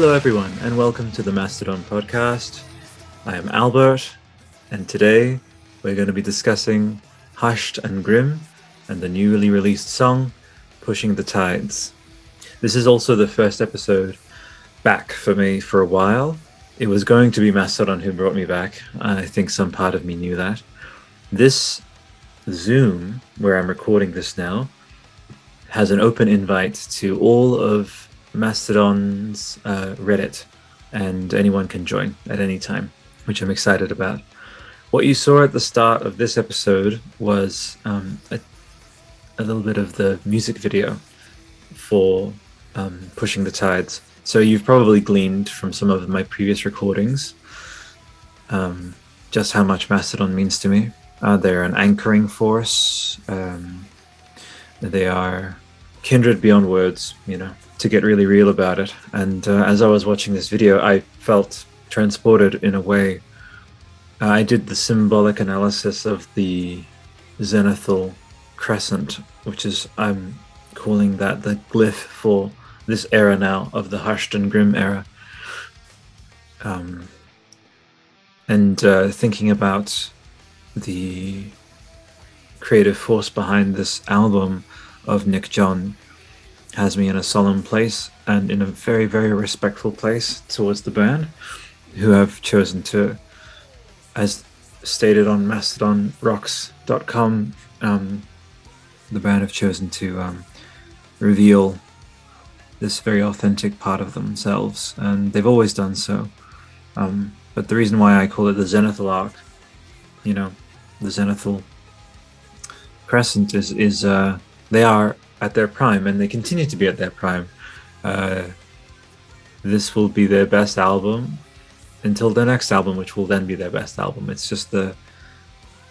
Hello, everyone, and welcome to the Mastodon podcast. I am Albert, and today we're going to be discussing Hushed and Grim and the newly released song Pushing the Tides. This is also the first episode back for me for a while. It was going to be Mastodon who brought me back. I think some part of me knew that. This Zoom, where I'm recording this now, has an open invite to all of Mastodon's uh, Reddit, and anyone can join at any time, which I'm excited about. What you saw at the start of this episode was um, a, a little bit of the music video for um, Pushing the Tides. So you've probably gleaned from some of my previous recordings um, just how much Mastodon means to me. Uh, they're an anchoring force. Um, they are kindred beyond words, you know, to get really real about it. And uh, as I was watching this video, I felt transported in a way. Uh, I did the symbolic analysis of the zenithal crescent, which is, I'm calling that the glyph for this era now of the hushed and grim era. Um, and uh, thinking about the creative force behind this album of Nick John has me in a solemn place and in a very, very respectful place towards the band who have chosen to, as stated on mastodonrocks.com, um, the band have chosen to um, reveal this very authentic part of themselves, and they've always done so. Um, but the reason why I call it the zenithal arc, you know, the zenithal crescent is is uh, they are at their prime, and they continue to be at their prime. Uh, this will be their best album until their next album, which will then be their best album. It's just the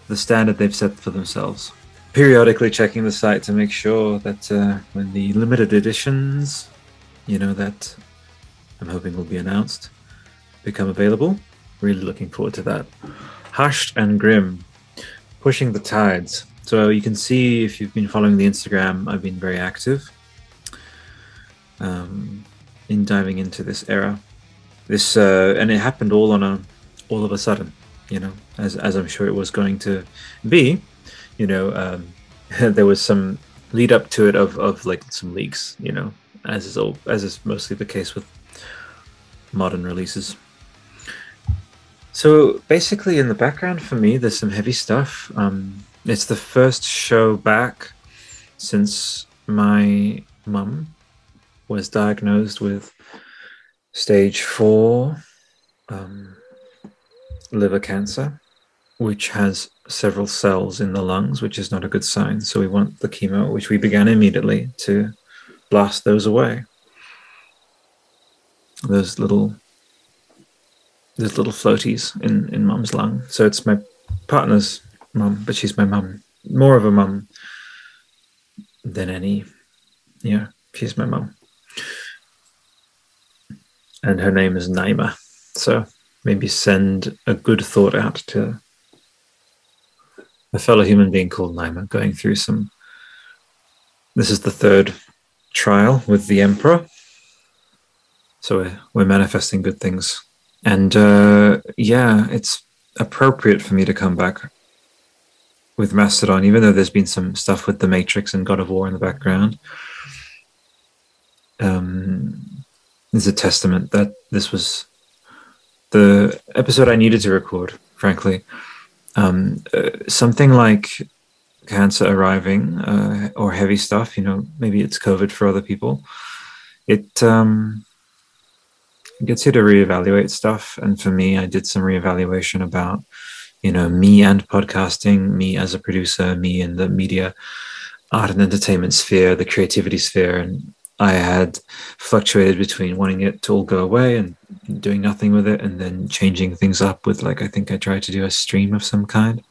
the standard they've set for themselves. Periodically checking the site to make sure that uh, when the limited editions, you know, that I'm hoping will be announced, become available. Really looking forward to that. Hushed and Grim, pushing the tides. So you can see if you've been following the Instagram, I've been very active um, in diving into this era. This uh, and it happened all on a all of a sudden, you know, as as I'm sure it was going to be. You know, um, there was some lead up to it of of like some leaks, you know, as is all as is mostly the case with modern releases. So basically, in the background for me, there's some heavy stuff. Um, it's the first show back since my mum was diagnosed with stage four um, liver cancer, which has several cells in the lungs, which is not a good sign. So we want the chemo, which we began immediately, to blast those away. Those little, those little floaties in in mum's lung. So it's my partner's mum, but she's my mum. More of a mum than any. Yeah, she's my mum. And her name is Naima. So maybe send a good thought out to a fellow human being called Naima going through some. This is the third trial with the Emperor. So we're, we're manifesting good things. And uh, yeah, it's appropriate for me to come back with Mastodon, even though there's been some stuff with the Matrix and God of War in the background, um, is a testament that this was the episode I needed to record. Frankly, um, uh, something like cancer arriving uh, or heavy stuff. You know, maybe it's COVID for other people. It um, gets you to reevaluate stuff, and for me, I did some reevaluation about you know me and podcasting me as a producer me in the media art and entertainment sphere the creativity sphere. And i had fluctuated between wanting it to all go away and doing nothing with it and then changing things up with like i think i tried to do a stream of some kind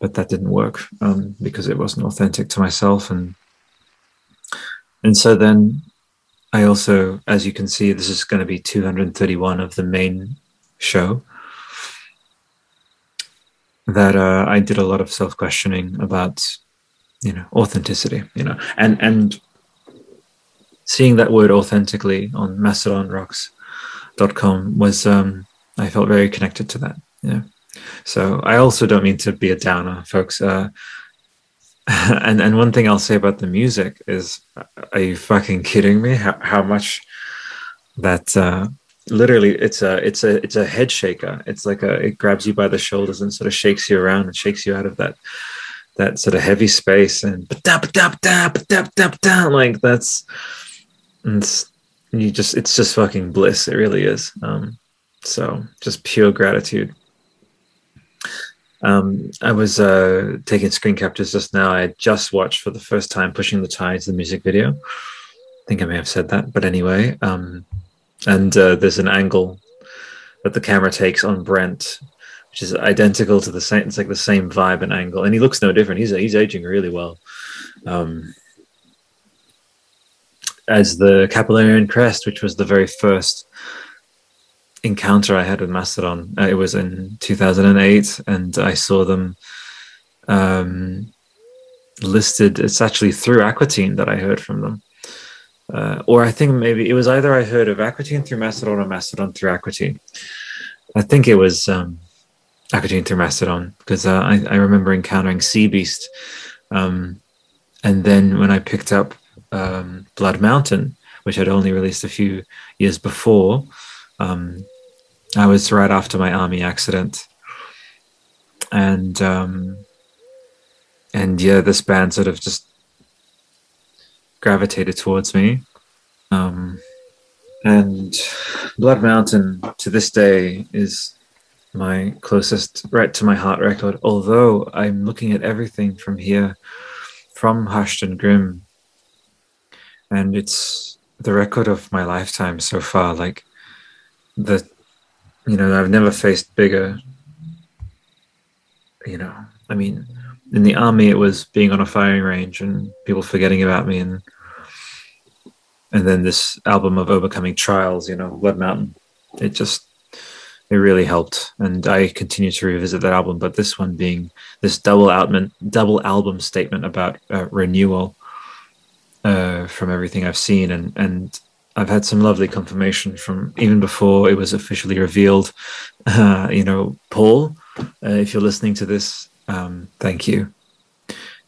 but that didn't work um, because it wasn't authentic to myself. And and so then i also as you can see this is going to be 231 of the main show that uh, I did a lot of self questioning about, you know, authenticity, you know, and and seeing that word authentically on mastodonrocks.com was um, I felt very connected to that. Yeah. So I also don't mean to be a downer, folks. Uh, and and one thing I'll say about the music is, are you fucking kidding me? How how much that uh, literally it's a it's a it's a head shaker. It's like a it grabs you by the shoulders and sort of shakes you around and shakes you out of that that sort of heavy space and like that's and you just it's just fucking bliss. It really is. Um, so just pure gratitude. Um, I was uh, taking screen captures just now. I just watched for the first time "Pushing the Tides," the music video. I think I may have said that, but anyway. Um, and uh, there's an angle that the camera takes on Brent, which is identical to the same. It's like the same vibe and angle, and he looks no different. He's he's aging really well. Um, as the Capillarian Crest, which was the very first encounter I had with Mastodon. Uh, it was in 2008, and I saw them um, listed. It's actually through Aquatine that I heard from them. Uh, or I think maybe it was either I heard of Aquatine through Mastodon or Mastodon through Aquatine. I think it was um, Aquatine through Mastodon because uh, I, I, remember encountering Sea Beast. Um, and then when I picked up um, Blood Mountain, which had only released a few years before, um, I was right after my army accident, and um, and yeah, this band sort of just gravitated towards me. Um, and Blood Mountain to this day is my closest right to my heart record. Although I'm looking at everything from here, from Hushed and Grim, and it's the record of my lifetime so far. Like the you know i've never faced bigger you know i mean in the army it was being on a firing range and people forgetting about me and and then this album of overcoming trials you know blood mountain it just it really helped and i continue to revisit that album but this one being this double album double album statement about uh, renewal uh, from everything i've seen and and I've had some lovely confirmation from even before it was officially revealed. Uh, you know, Paul, uh, if you're listening to this, um, thank you.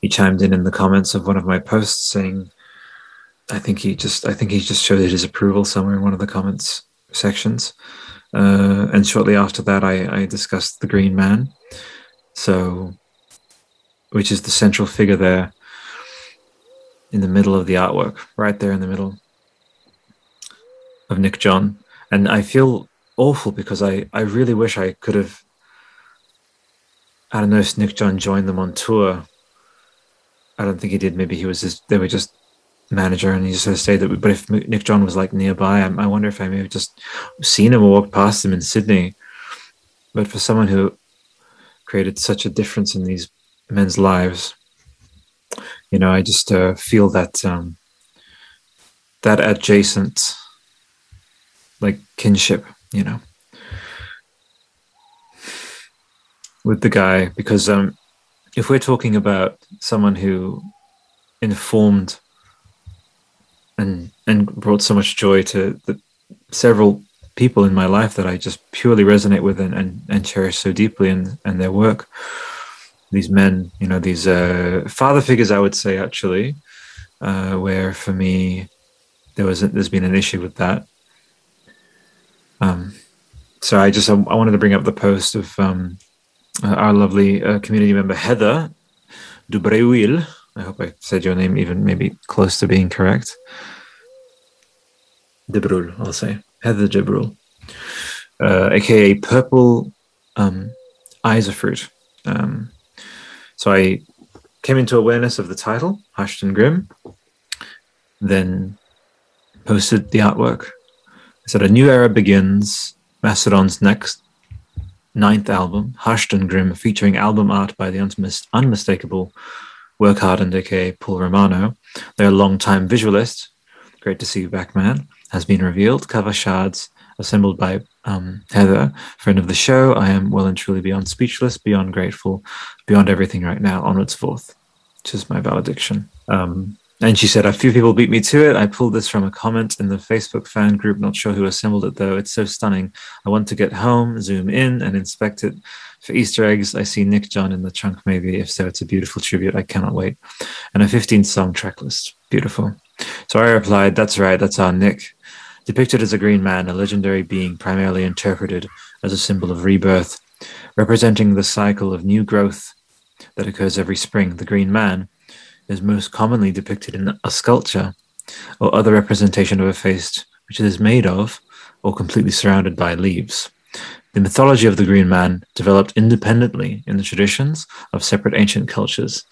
He chimed in in the comments of one of my posts saying, "I think he just, I think he just showed his approval somewhere in one of the comments sections." Uh, and shortly after that, I, I discussed the Green Man, so which is the central figure there in the middle of the artwork, right there in the middle of Nick John, and I feel awful because I I really wish I could have. I don't know if Nick John joined them on tour. I don't think he did. Maybe he was just they were just manager and he just sort of stayed there. But if Nick John was like nearby, I, I wonder if I may have just seen him or walked past him in Sydney. But for someone who created such a difference in these men's lives, you know, I just uh, feel that um, that adjacent like kinship, you know, with the guy because um, if we're talking about someone who informed and and brought so much joy to the several people in my life that I just purely resonate with and, and, and cherish so deeply and, and their work. These men, you know, these uh, father figures, I would say, actually, uh, where for me, there was a, there's been an issue with that. Um, so I just I wanted to bring up the post of um, our lovely uh, community member Heather Dubreuil. I hope I said your name even maybe close to being correct. Debrul, I'll say Heather Debrul, uh, aka Purple um, Eyes of Fruit. Um, so I came into awareness of the title, Hushed and Grim, then posted the artwork I said a new era begins. Mastodon's next ninth album, Hushed and Grim, featuring album art by the unmis- unmistakable work Hard and aka Paul Romano. Their longtime visualist, great to see you back, man, has been revealed. Cover shards assembled by um, Heather, friend of the show. I am well and truly beyond speechless, beyond grateful, beyond everything right now. Onwards forth, which is my valediction. Um, and she said, a few people beat me to it. I pulled this from a comment in the Facebook fan group. Not sure who assembled it though. It's so stunning. I want to get home, zoom in, and inspect it for Easter eggs. I see Nick John in the trunk, maybe. If so, it's a beautiful tribute. I cannot wait. And a 15 song track list. Beautiful. So I replied, That's right. That's our Nick. Depicted as a green man, a legendary being primarily interpreted as a symbol of rebirth, representing the cycle of new growth that occurs every spring. The green man is most commonly depicted in a sculpture or other representation of a face which it is made of or completely surrounded by leaves. The mythology of the Green Man developed independently in the traditions of separate ancient cultures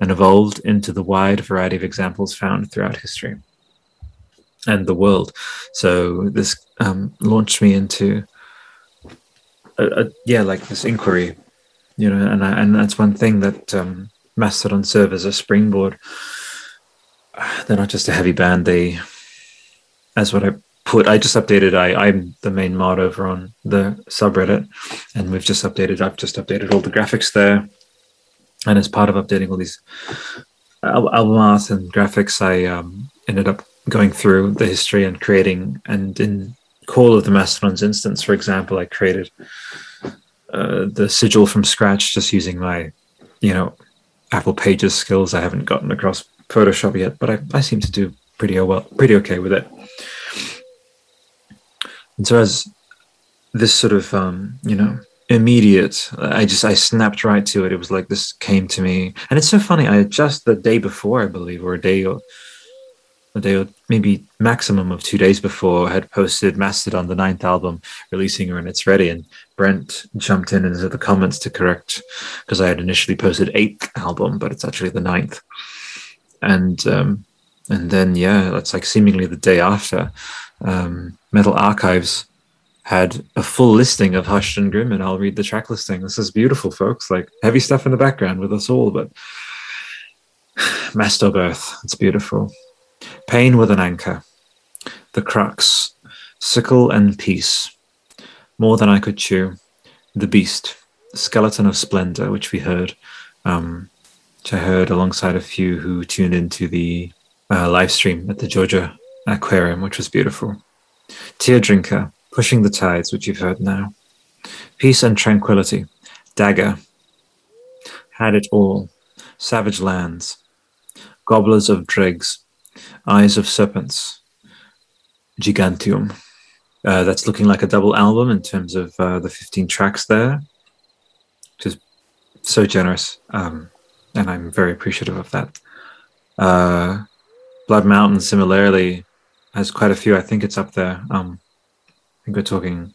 and evolved into the wide variety of examples found throughout history and the world. So this um, launched me into, a, a, yeah, like this inquiry, you know, and I, and that's one thing that um, Mastodon serve as a springboard. They're not just a heavy band. They, as what I put, I just updated. I I'm the main mod over on the subreddit, and we've just updated. I've just updated all the graphics there, and as part of updating all these album art and graphics, I um, ended up going through the history and creating. And in Call of the Mastodon's instance, for example, I created uh, the sigil from scratch just using my, you know, Apple Pages skills. I haven't gotten across Photoshop yet, but I, I seem to do pretty well, pretty okay with it. And so as this sort of um, you know immediate, I just I snapped right to it. It was like this came to me, and it's so funny. I just the day before, I believe, or a day or a day or maybe maximum of two days before had posted Mastodon, the ninth album, releasing her and it's ready. And Brent jumped in into the comments to correct because I had initially posted eighth album, but it's actually the ninth. And um, and then yeah, that's like seemingly the day after. Um, Metal Archives had a full listing of Hushed and Grim, and I'll read the track listing. This is beautiful, folks. Like heavy stuff in the background with us all, but Masto Birth, it's beautiful. Pain with an anchor, the crux, sickle and peace, more than I could chew, the beast, skeleton of splendor, which we heard, um, which I heard alongside a few who tuned into the uh, live stream at the Georgia Aquarium, which was beautiful. Tear drinker, pushing the tides, which you've heard now. Peace and tranquility, dagger, had it all, savage lands, gobblers of dregs, Eyes of Serpents, Gigantium. Uh, that's looking like a double album in terms of uh, the 15 tracks there, which is so generous. Um, and I'm very appreciative of that. Uh, Blood Mountain, similarly, has quite a few. I think it's up there. Um, I think we're talking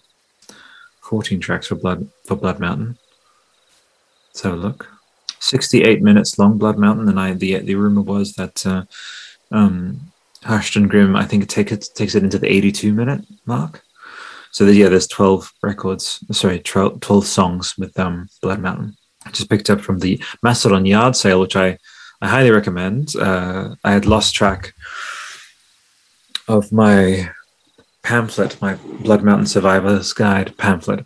14 tracks for Blood for Blood Mountain. Let's have a look. 68 minutes long, Blood Mountain, and I the the rumor was that uh, um, Hushed and Grim, I think it, take it takes it into the 82 minute mark. So the, yeah, there's 12 records, sorry, 12, 12 songs with um, Blood Mountain. I just picked up from the Mastodon Yard sale, which I, I highly recommend. Uh, I had lost track of my pamphlet, my Blood Mountain Survivor's Guide pamphlet.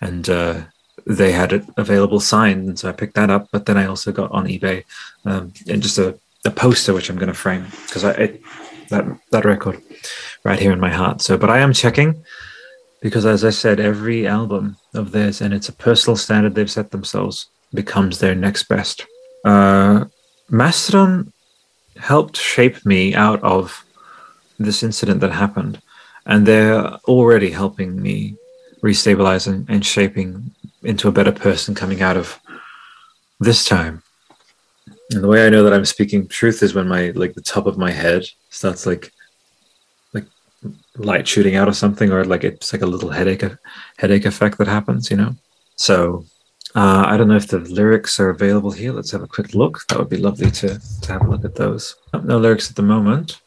And uh, they had it available signed, and so I picked that up. But then I also got on eBay um, and just a a poster which I'm going to frame because I it, that that record right here in my heart. So, but I am checking because, as I said, every album of theirs and it's a personal standard they've set themselves becomes their next best. Uh, Mastodon helped shape me out of this incident that happened, and they're already helping me restabilize and, and shaping into a better person coming out of this time and the way I know that I'm speaking truth is when my like the top of my head starts like like light shooting out of something, or like it's like a little headache headache effect that happens, you know. So uh, I don't know if the lyrics are available here. Let's have a quick look. That would be lovely to to have a look at those. No lyrics at the moment,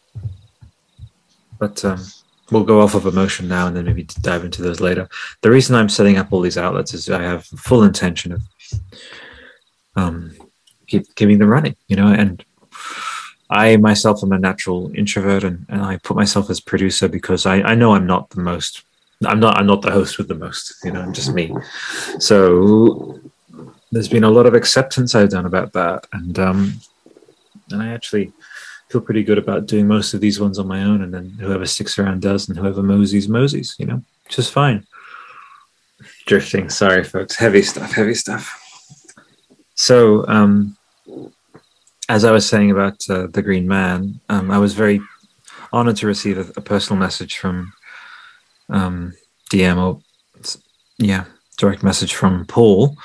but um, we'll go off of emotion now and then maybe dive into those later. The reason I'm setting up all these outlets is I have full intention of um, keep keeping them running, you know. And I myself am a natural introvert, and, and I put myself as producer because I, I know I'm not the most. I'm not. I'm not the host with the most. You know, I'm just me. So there's been a lot of acceptance I've done about that, and um, and I actually feel pretty good about doing most of these ones on my own, and then whoever sticks around does, and whoever moseys moseys. You know, just fine. Drifting. Sorry, folks. Heavy stuff. Heavy stuff. So, um, as I was saying about uh, the Green Man, um, I was very honored to receive a, a personal message from um, DM or yeah, direct message from Paul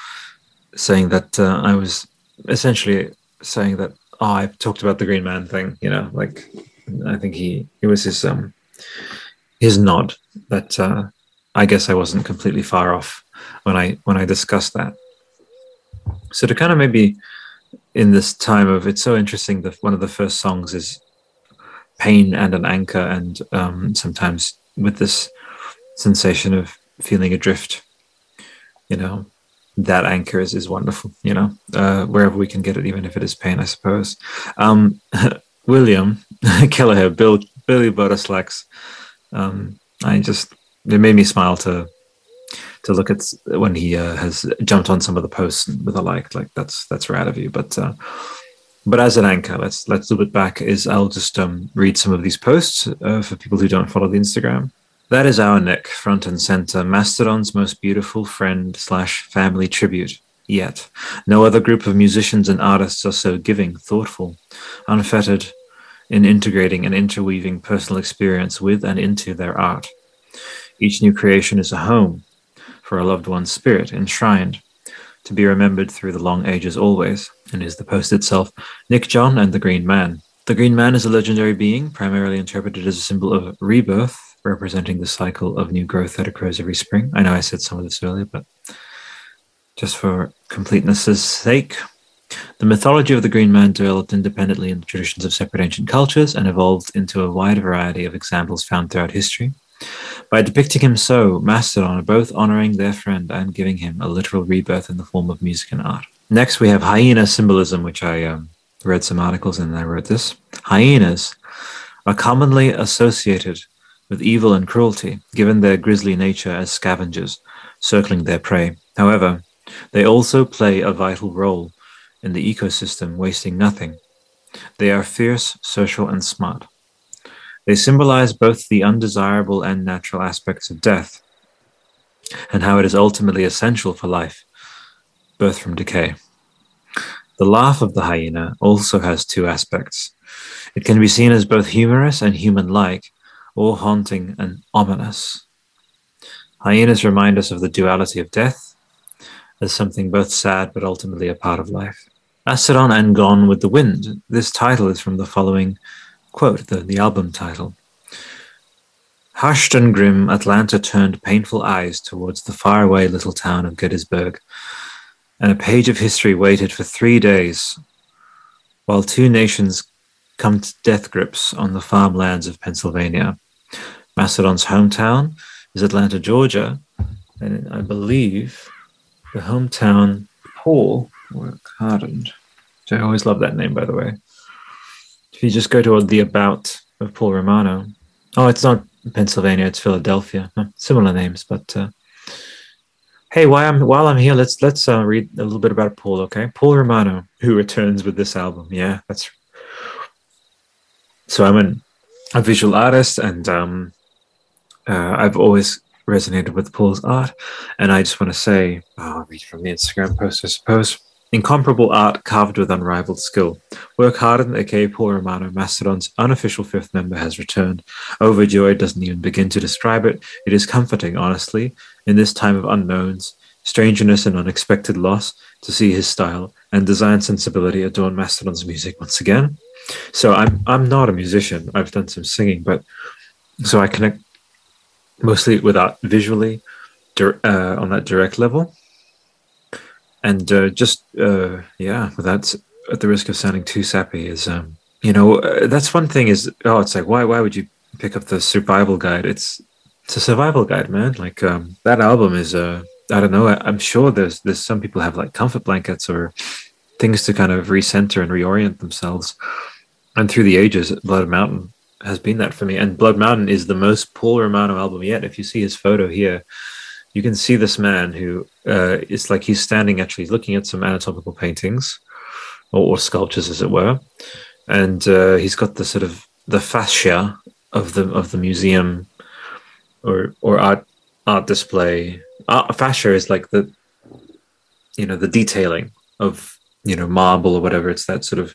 saying that uh, I was essentially saying that oh, I talked about the Green Man thing. You know, like I think he it was his um his nod that uh, I guess I wasn't completely far off when I when I discussed that. So to kind of maybe in this time of it's so interesting that one of the first songs is pain and an anchor and um, sometimes with this sensation of feeling adrift you know that anchor is, is wonderful you know uh, wherever we can get it even if it is pain i suppose um, william kelliher bill billy Butterslacks. um, i just it made me smile to to look at when he uh, has jumped on some of the posts with a like like that's that's rad of you but uh, but as an anchor let's let's loop it back is i'll just um, read some of these posts uh, for people who don't follow the instagram that is our Nick, front and center, Mastodon's most beautiful friend slash family tribute. Yet, no other group of musicians and artists are so giving, thoughtful, unfettered in integrating and interweaving personal experience with and into their art. Each new creation is a home for a loved one's spirit, enshrined, to be remembered through the long ages always, and is the post itself Nick John and the Green Man. The Green Man is a legendary being, primarily interpreted as a symbol of rebirth, representing the cycle of new growth that occurs every spring. I know I said some of this earlier, but just for completeness' sake, the mythology of the Green Man developed independently in the traditions of separate ancient cultures and evolved into a wide variety of examples found throughout history. By depicting him so, Mastodon are both honoring their friend and giving him a literal rebirth in the form of music and art. Next, we have hyena symbolism, which I um, read some articles and I wrote this. Hyenas are commonly associated with evil and cruelty, given their grisly nature as scavengers, circling their prey. However, they also play a vital role in the ecosystem, wasting nothing. They are fierce, social, and smart. They symbolize both the undesirable and natural aspects of death, and how it is ultimately essential for life, birth from decay. The laugh of the hyena also has two aspects. It can be seen as both humorous and human like, or haunting and ominous. Hyenas remind us of the duality of death as something both sad but ultimately a part of life. Mastodon and Gone with the Wind. This title is from the following quote, the, the album title. Hushed and grim, Atlanta turned painful eyes towards the faraway little town of Gettysburg, and a page of history waited for three days while two nations come to death grips on the farmlands of Pennsylvania. Mastodon's hometown is Atlanta, Georgia, and I believe the hometown Paul or Cardin. I always love that name, by the way. If you just go to the about of Paul Romano, oh, it's not Pennsylvania, it's Philadelphia. Similar names, but uh, hey, while I'm while I'm here, let's let's uh, read a little bit about Paul. Okay, Paul Romano, who returns with this album. Yeah, that's. So I'm an, a visual artist, and um, uh, I've always resonated with Paul's art. And I just want to say, oh, I'll read from the Instagram post, I suppose. Incomparable art carved with unrivaled skill. Work Harden, aka Paul Romano, Mastodon's unofficial fifth member, has returned. Overjoyed doesn't even begin to describe it. It is comforting, honestly, in this time of unknowns, strangeness, and unexpected loss, to see his style and design sensibility adorn Mastodon's music once again. So I'm I'm not a musician. I've done some singing, but so I connect mostly without visually uh, on that direct level and uh, just uh, yeah without at the risk of sounding too sappy is um, you know uh, that's one thing is oh it's like why why would you pick up the survival guide it's it's a survival guide man like um, that album is uh i don't know I, am sure there's there's some people have like comfort blankets or things to kind of recenter and reorient themselves and through the ages blood mountain has been that for me. And Blood Mountain is the most Paul Romano album yet. If you see his photo here, you can see this man who uh, it's like he's standing actually looking at some anatomical paintings or, or, sculptures, as it were. and uh, he's got the sort of the fascia of the of the museum or or art art display. Art, fascia is like the you know the detailing of you know marble or whatever. It's that sort of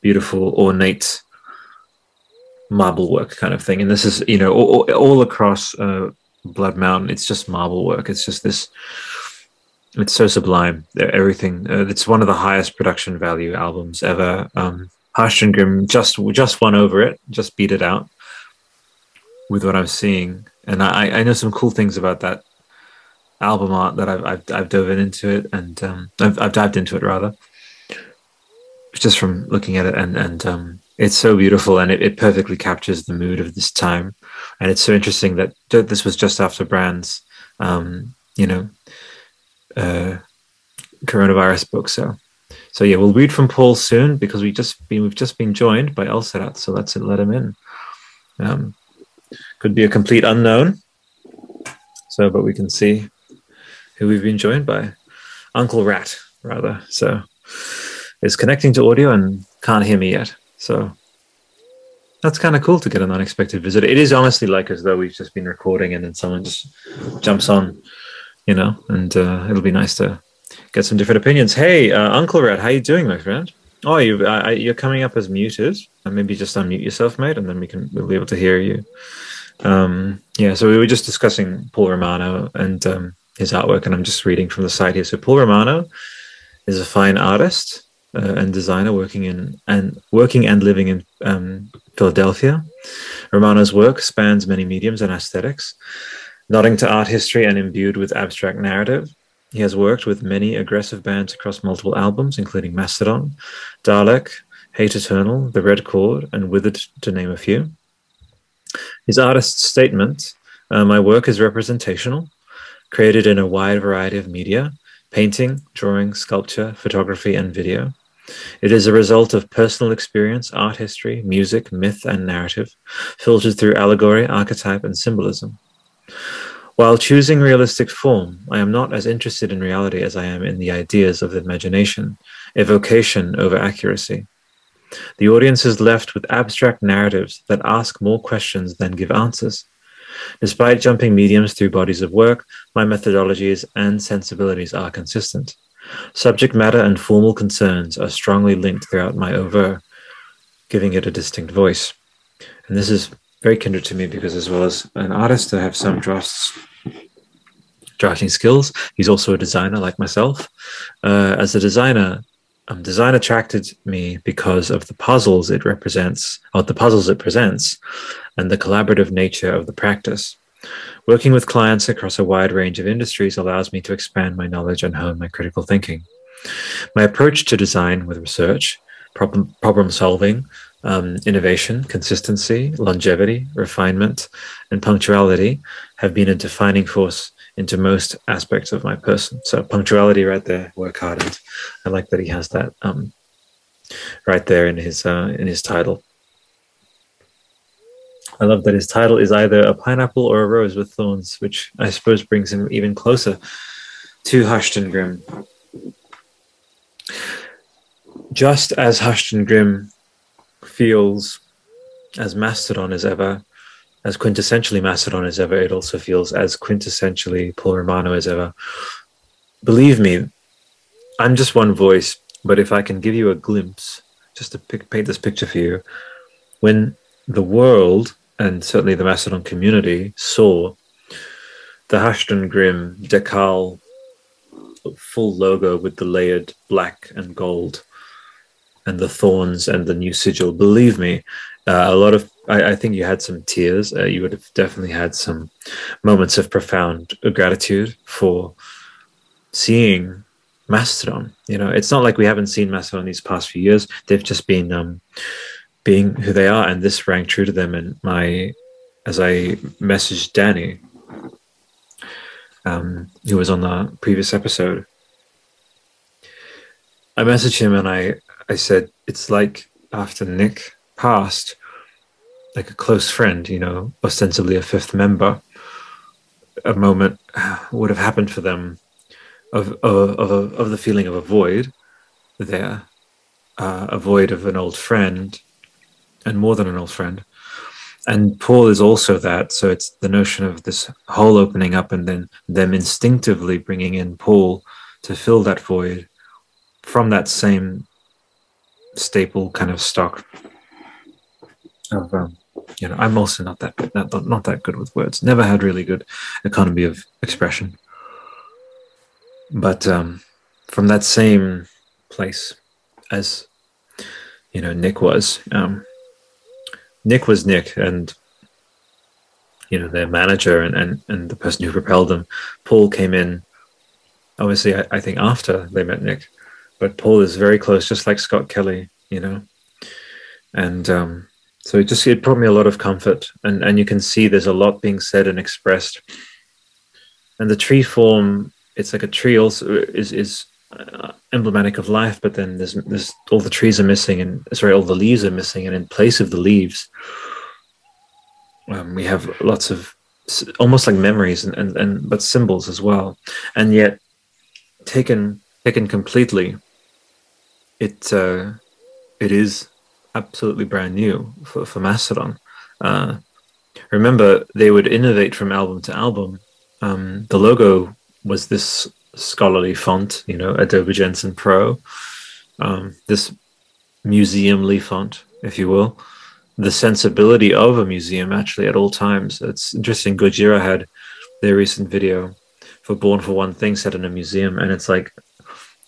beautiful ornate marble work kind of thing. And this is you know all, all across uh, Blood Mountain. It's just marble work. It's just this. It's so sublime. Everything. Uh, it's one of the highest production value albums ever. Um, Hushed and Grim just just won over it, just beat it out with what I'm seeing, and I, I know some cool things about that album art that I've I've, I've dove into it, and um, I've, I've dived into it rather, just from looking at it, and and um, it's so beautiful, and it, it perfectly captures the mood of this time, and it's so interesting that this was just after Brann's, um, you know, uh, coronavirus book, so so yeah, we'll read from Paul soon because we just been we've just been joined by El Serat, so let's let him in. Um, could be a complete unknown. So, but we can see who we've been joined by. Uncle Rat, rather. So, is connecting to audio and can't hear me yet. So, that's kind of cool to get an unexpected visit. It is honestly like as though we've just been recording and then someone just jumps on, you know, and uh, it'll be nice to get some different opinions. Hey, uh, Uncle Red, how you doing, my friend? Oh, you uh, you're coming up as muted. And maybe just unmute yourself, mate, and then we can we'll be able to hear you. Um, yeah, so we were just discussing Paul Romano and um, his artwork, and I'm just reading from the site here. So Paul Romano is a fine artist uh, and designer working in and working and living in um, Philadelphia. Romano's work spans many mediums and aesthetics, nodding to art history and imbued with abstract narrative. He has worked with many aggressive bands across multiple albums, including Mastodon, Dalek, Hate Eternal, The Red Chord, and Withered, to name a few. His artist's statement uh, My work is representational, created in a wide variety of media painting, drawing, sculpture, photography, and video. It is a result of personal experience, art history, music, myth, and narrative, filtered through allegory, archetype, and symbolism. While choosing realistic form, I am not as interested in reality as I am in the ideas of the imagination, evocation over accuracy. The audience is left with abstract narratives that ask more questions than give answers. Despite jumping mediums through bodies of work, my methodologies and sensibilities are consistent. Subject matter and formal concerns are strongly linked throughout my oeuvre, giving it a distinct voice. And this is very kindred to me because, as well as an artist, I have some drafts drafting skills. He's also a designer like myself. Uh, as a designer, um, design attracted me because of the puzzles it represents, or the puzzles it presents, and the collaborative nature of the practice. Working with clients across a wide range of industries allows me to expand my knowledge and hone my critical thinking. My approach to design with research, problem, problem solving, um, innovation, consistency, longevity, refinement, and punctuality have been a defining force into most aspects of my person. So punctuality right there, work hard, and I like that he has that um, right there in his uh, in his title. I love that his title is either a pineapple or a rose with thorns, which I suppose brings him even closer to Grim. Just as Grim feels as Mastodon as ever, as quintessentially Mastodon as ever, it also feels as quintessentially Paul Romano as ever. Believe me, I'm just one voice, but if I can give you a glimpse, just to pick, paint this picture for you, when the world and certainly the Mastodon community saw the and Grim decal full logo with the layered black and gold and the thorns and the new sigil. Believe me, uh, a lot of I, I, think you had some tears. Uh, you would have definitely had some moments of profound gratitude for seeing Mastodon. You know, it's not like we haven't seen Mastodon these past few years. They've just been um, being who they are, and this rang true to them. And my, as I messaged Danny, um, who was on the previous episode, I messaged him and I I said it's like after Nick passed, like a close friend, you know, ostensibly a fifth member, a moment would have happened for them of of of, of the feeling of a void there. uh, a void of an old friend, and more than an old friend. And Paul is also that. So it's the notion of this hole opening up and then them instinctively bringing in Paul to fill that void from that same staple kind of stock of um, you know i'm also not that not, not that good with words never had really good economy of expression but um, from that same place as you know nick was um, nick was nick and you know their manager and, and and the person who propelled them. Paul came in obviously I, I think after they met nick but paul is very close just like scott kelly you know? And um so it just it brought me a lot of comfort and and you can see there's a lot being said and expressed. And the tree form it's like a tree also is is uh, emblematic of life but then there's there's all the trees are missing and sorry all the leaves are missing and in place of the leaves um, we have lots of almost like memories and, and and but symbols as well and yet taken taken completely it uh it is absolutely brand new for, for Mastodon. Uh, remember, they would innovate from album to album. Um, the logo was this scholarly font, you know, Adobe Jensen Pro, um, this museumly font, if you will. The sensibility of a museum actually at all times. It's interesting. Gojira had their recent video for Born for One Thing set in a museum, and it's like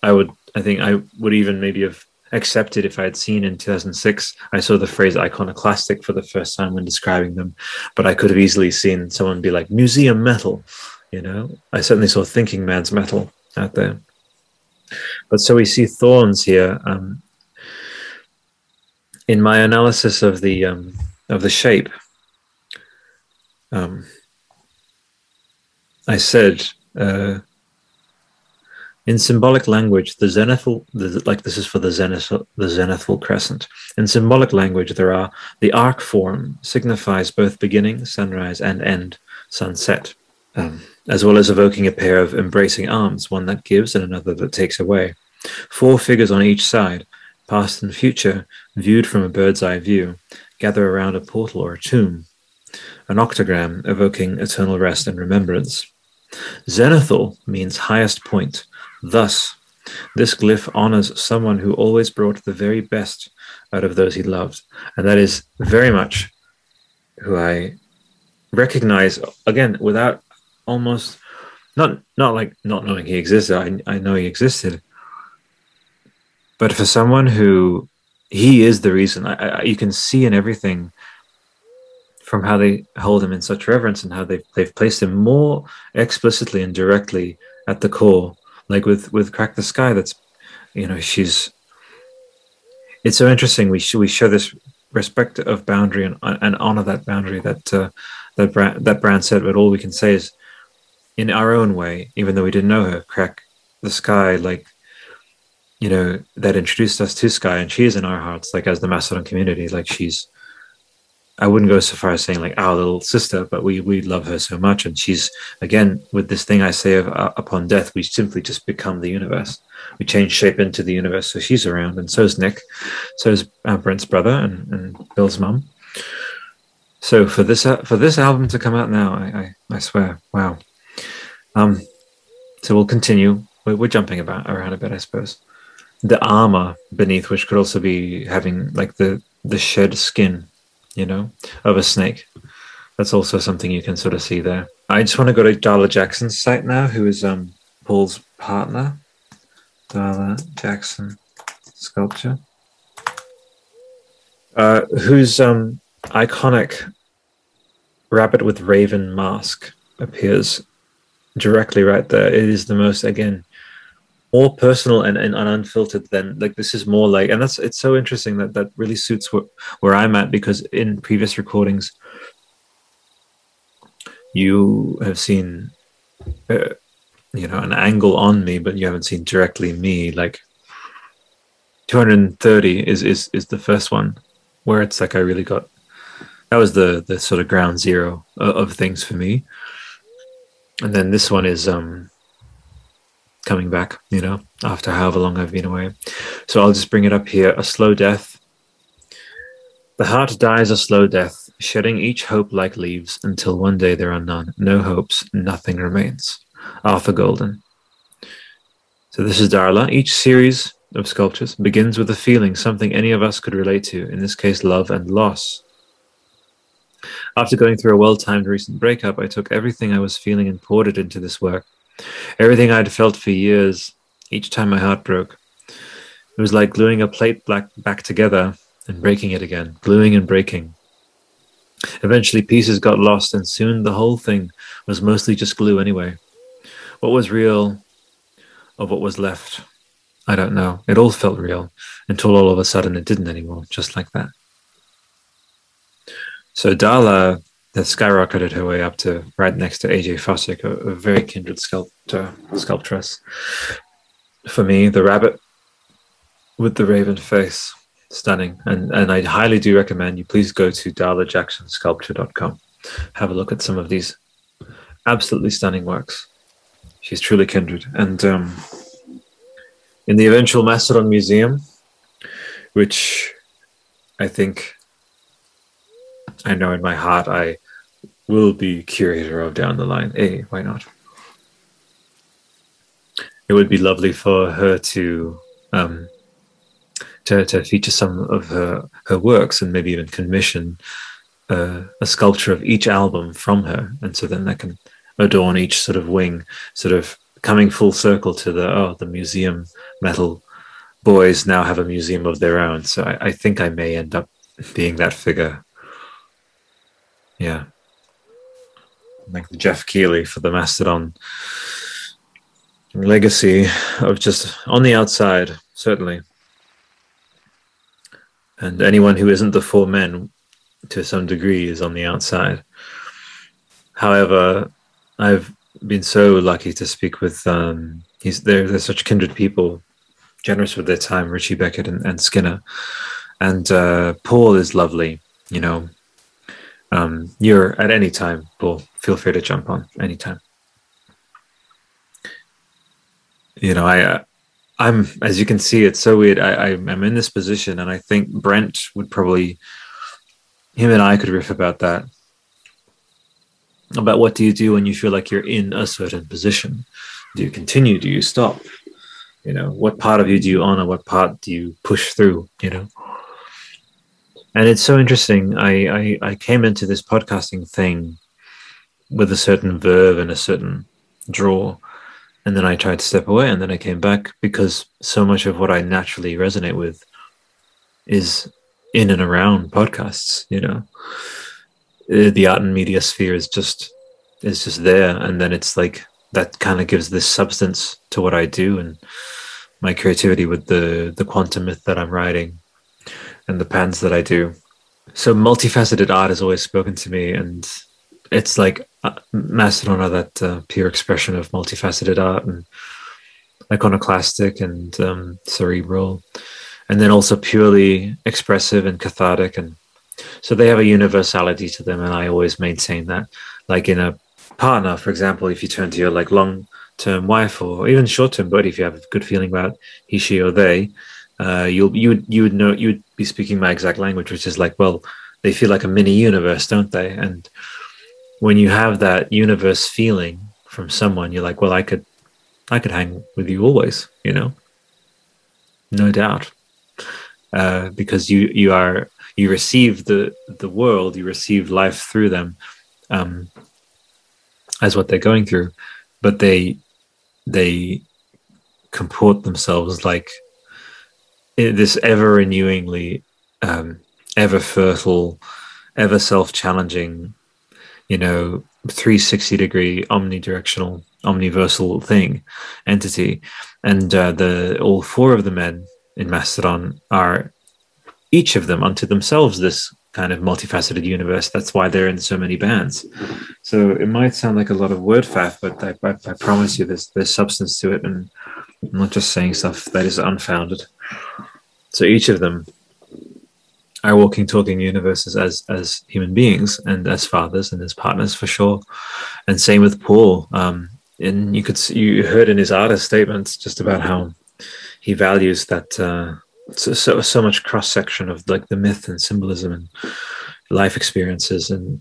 I would, I think I would even maybe have accepted if I had seen in 2006. I saw the phrase iconoclastic for the first time when describing them, but I could have easily seen someone be like museum metal. You know, I certainly saw thinking man's metal out there. But so we see thorns here. Um, in my analysis of the um, of the shape, um, I said. Uh, in symbolic language, the zenithal, the, like this is for the zenith, the zenithal crescent. In symbolic language, there are the arc form signifies both beginning, sunrise, and end, sunset, um, as well as evoking a pair of embracing arms, one that gives and another that takes away. Four figures on each side, past and future, viewed from a bird's eye view, gather around a portal or a tomb. An octagram evoking eternal rest and remembrance. Zenithal means highest point, Thus, this glyph honors someone who always brought the very best out of those he loved. And that is very much who I recognize, again, without almost not not like not knowing he existed. I, I know he existed. But for someone who he is the reason, I, I, you can see in everything from how they hold him in such reverence and how they've, they've placed him more explicitly and directly at the core like with with crack the skye that's you know she's it's so interesting we sh- we show this respect of boundary and, and honor that boundary that uh, that that brann said but all we can say is in our own way even though we didn't know her crack the skye like you know that introduced us to Skye and she is in our hearts like as the mastodon community like she's I wouldn't go so far as saying like our little sister, but we we love her so much, and she's again with this thing I say of uh, upon death, we simply just become the universe. We change shape into the universe. So she's around, and so is Nick, so is our Brent's brother and, and Bill's mum. So for this uh, for this album to come out now, I I, I swear, wow. Um, so we'll continue. We're, we're jumping about around a bit, I suppose. The armor beneath, which could also be having like the the shed skin you know, of a snake. That's also something you can sort of see there. I just want to go to Darla Jackson's site now, who is um, Paul's partner. Darla Jackson sculpture. Uh, whose um, iconic rabbit with raven mask appears directly right there. It is the most, again, more personal and, and, unfiltered than like this is more like and that's it's so interesting that that really suits wh- where i'm at because in previous recordings you have seen uh, you know an angle on me but you haven't seen directly me like 230 is is is the first one where it's like i really got that was the the sort of ground zero of, of things for me and then this one is um coming back, you know, after however long I've been away. So I'll just bring it up here a slow death. The heart dies a slow death, shedding each hope like leaves until one day there are none, no hopes, nothing remains. Arthur Golden. So this is Darla. Each series of sculptures begins with a feeling, something any of us could relate to, in this case, love and loss. After going through a well timed recent breakup, I took everything I was feeling and poured it into this work. Everything I'd felt for years, each time my heart broke. It was like gluing a plate back, back together and breaking it again, gluing and breaking. Eventually, pieces got lost, and soon the whole thing was mostly just glue anyway. What was real of what was left? I don't know. It all felt real until all of a sudden it didn't anymore, just like that. So Darla has skyrocketed her way up to right next to AJ Fosik, a, a very kindred sculptor, sculptress. For me, the rabbit with the raven face, stunning. And and I highly do recommend you please go to darlajacksonsculpture.com. Have a look at some of these absolutely stunning works. She's truly kindred. And um, in the eventual Mastodon Museum, which I think I know in my heart I will be curator of down the line. Hey, why not? It would be lovely for her to um, to, to feature some of her her works and maybe even commission uh, a sculpture of each album from her, and so then that can adorn each sort of wing, sort of coming full circle to the oh the museum metal boys now have a museum of their own. So I, I think I may end up being that figure yeah. Like the Geoff Keighley for the Mastodon legacy of just on the outside, certainly. And anyone who isn't the four men to some degree is on the outside. However, I've been so lucky to speak with um, he's they're, they're such kindred people, generous with their time, Richey Beckett and, and Skinner. And uh, Paul is lovely, you know, um, you're at any time, Paul. Feel free to jump on anytime. You know, I, uh, I'm as you can see, it's so weird. I, I, I'm in this position, and I think Brent would probably, him and I could riff about that. About what do you do when you feel like you're in a certain position? Do you continue? Do you stop? You know, what part of you do you honor? What part do you push through? You know and it's so interesting. I, I, I came into this podcasting thing with a certain verve and a certain draw, and then I tried to step away, and then I came back because so much of what I naturally resonate with is in and around podcasts. You know, uh, the art and media sphere is just is just there, and then it's like that kind of gives this substance to what I do and my creativity with the the quantum myth that I'm writing and the pens that I do. So multifaceted art has always spoken to me, and it's like uh, Mastodon are that uh, pure expression of multifaceted art and iconoclastic and um, cerebral, and then also purely expressive and cathartic. And so they have a universality to them, and I always maintain that. Like in a partner, for example, if you turn to your like long term wife or even short term buddy, if you have a good feeling about he, she, or they, uh, you'll you would you would know you would be speaking my exact language, which is like, well, they feel like a mini universe, don't they? And when you have that universe feeling from someone, you're like, well, I could I could hang with you always, you know, no doubt, uh, because you you are you receive the the world, you receive life through them, um, as what they're going through, but they they comport themselves like this ever renewingly, um, ever fertile, ever self challenging, you know, 360 degree omnidirectional, omniversal thing, entity. And uh, the all four of the men in Mastodon are each of them unto themselves this kind of multifaceted universe. That's why they're in so many bands. So it might sound like a lot of word faff, but I, I, I promise you there's there's substance to it, and I'm not just saying stuff that is unfounded. So each of them are walking, talking universes as as human beings and as fathers and as partners for sure. And same with Paul. Um, and you could see, you heard in his artist statements just about how he values that uh, so, so so much cross section of like the myth and symbolism and life experiences and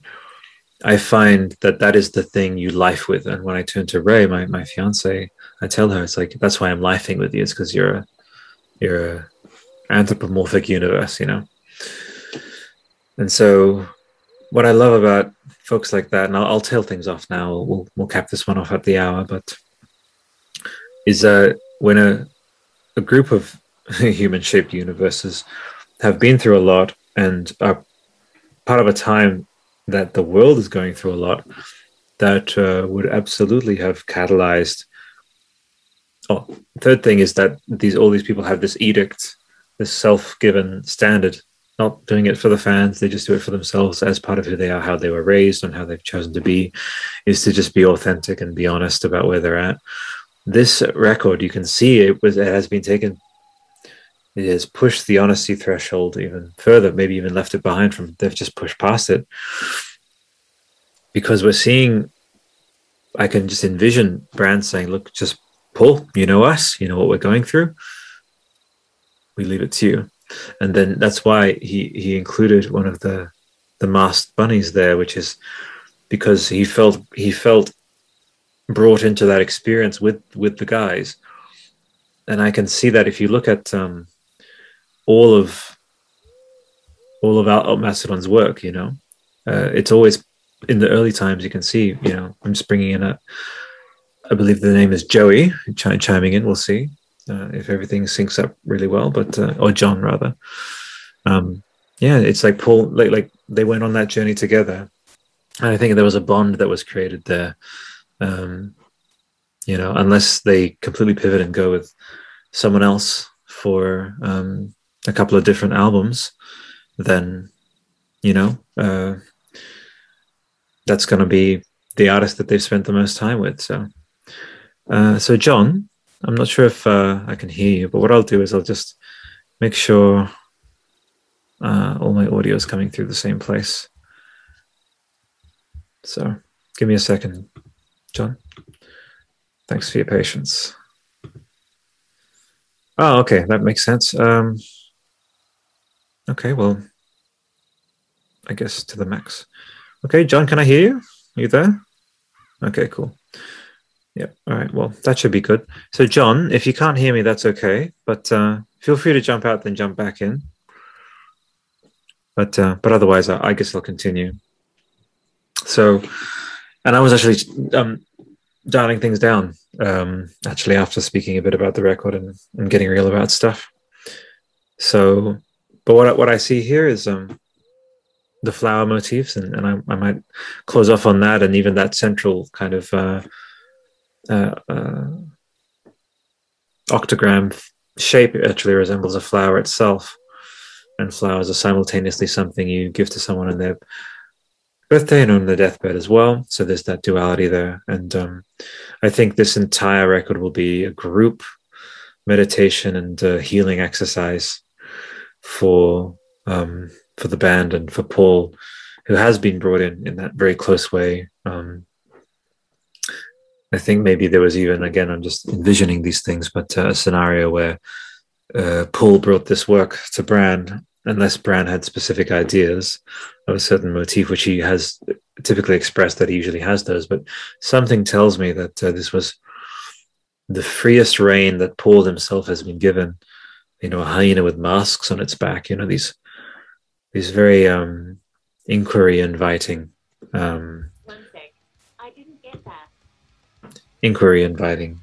I find that that is the thing you life with. And when I turn to Ray, my, my fiance, I tell her it's like that's why I'm lifing with you. It's because you're a you're anthropomorphic universe, you know. And so, what I love about folks like that, and I'll, I'll tail things off now. We'll we'll cap this one off at the hour, but is uh, when a a group of human-shaped universes have been through a lot and are part of a time that the world is going through a lot that uh, would absolutely have catalyzed oh third thing is that these all these people have this edict this self-given standard not doing it for the fans. They just do it for themselves as part of who they are how they were raised and how they've chosen to be is to just be authentic and be honest about where they're at. This record you can see it was it has been taken. It has pushed the honesty threshold even further, maybe even left it behind from they've just pushed past it. Because we're seeing, I can just envision Brann's saying, look, just pull, you know us, you know what we're going through. We leave it to you. And then that's why he he included one of the the masked bunnies there, which is because he felt he felt brought into that experience with with the guys and i can see that if you look at um, all of all of Out Mastodon's work. You know, uh, it's always in the early times. You can see. You know, I'm just bringing in a. I believe the name is Joey ch- chiming in. We'll see uh, if everything syncs up really well, but uh, or John rather. Um, yeah, it's like Paul. Like like they went on that journey together, and I think there was a bond that was created there. Um, you know, unless they completely pivot and go with someone else for um, a couple of different albums, then you know uh, that's going to be the artist that they've spent the most time with. So, uh, so John, I'm not sure if uh, I can hear you, but what I'll do is I'll just make sure uh, all my audio is coming through the same place. So, give me a second, John. Thanks for your patience. Oh, okay, that makes sense. Um, Okay, well, I guess to the max. Okay, John, can I hear you? Are you there? Okay, cool. Yep. All right. Well, that should be good. So, John, if you can't hear me, that's okay. But uh, feel free to jump out, then jump back in. But uh, but otherwise, I, I guess I'll continue. So, and I was actually um, dialing things down. Um, actually, after speaking a bit about the record and, and getting real about stuff. So but what what I see here is um, the flower motifs, and, and I, I, might close off on that, and even that central kind of uh, uh, uh, octagram shape actually resembles a flower itself, and flowers are simultaneously something you give to someone on their birthday and on their deathbed as well. So there's that duality there, and um, I think this entire record will be a group meditation and uh, healing exercise for um, for the band and for Paul, who has been brought in in that very close way. Um, I think maybe there was even again I'm just envisioning these things, but uh, a scenario where uh, Paul brought this work to Brann, unless Brann had specific ideas of a certain motif, which he has typically expressed that he usually has those. But something tells me that uh, this was the freest rein that Paul himself has been given you know, a hyena with masks on its back, you know, these these very um, inquiry inviting um, Inquiry inviting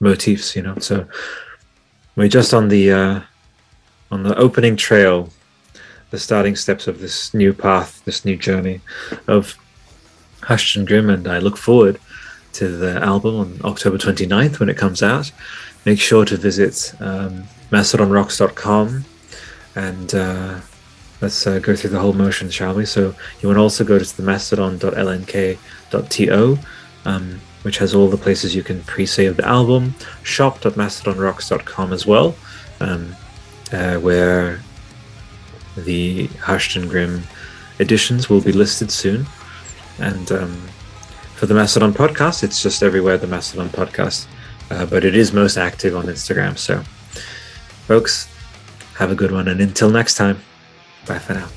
motifs, you know. So we're just on the uh, on the opening trail, the starting steps of this new path, this new journey of Hushed and Grim, and I look forward to the album on October 29th when it comes out make sure to visit um, mastodonrocks.com and uh, let's uh, go through the whole motion, shall we? So you want to also go to the mastodon.lnk.to, um, which has all the places you can pre-save the album, shop.mastodonrocks.com as well, um, uh, where the Hushed and Grim editions will be listed soon. And um, for the Mastodon podcast, it's just everywhere the Mastodon podcast, uh, but it is most active on Instagram. So, folks, have a good one. And until next time, bye for now.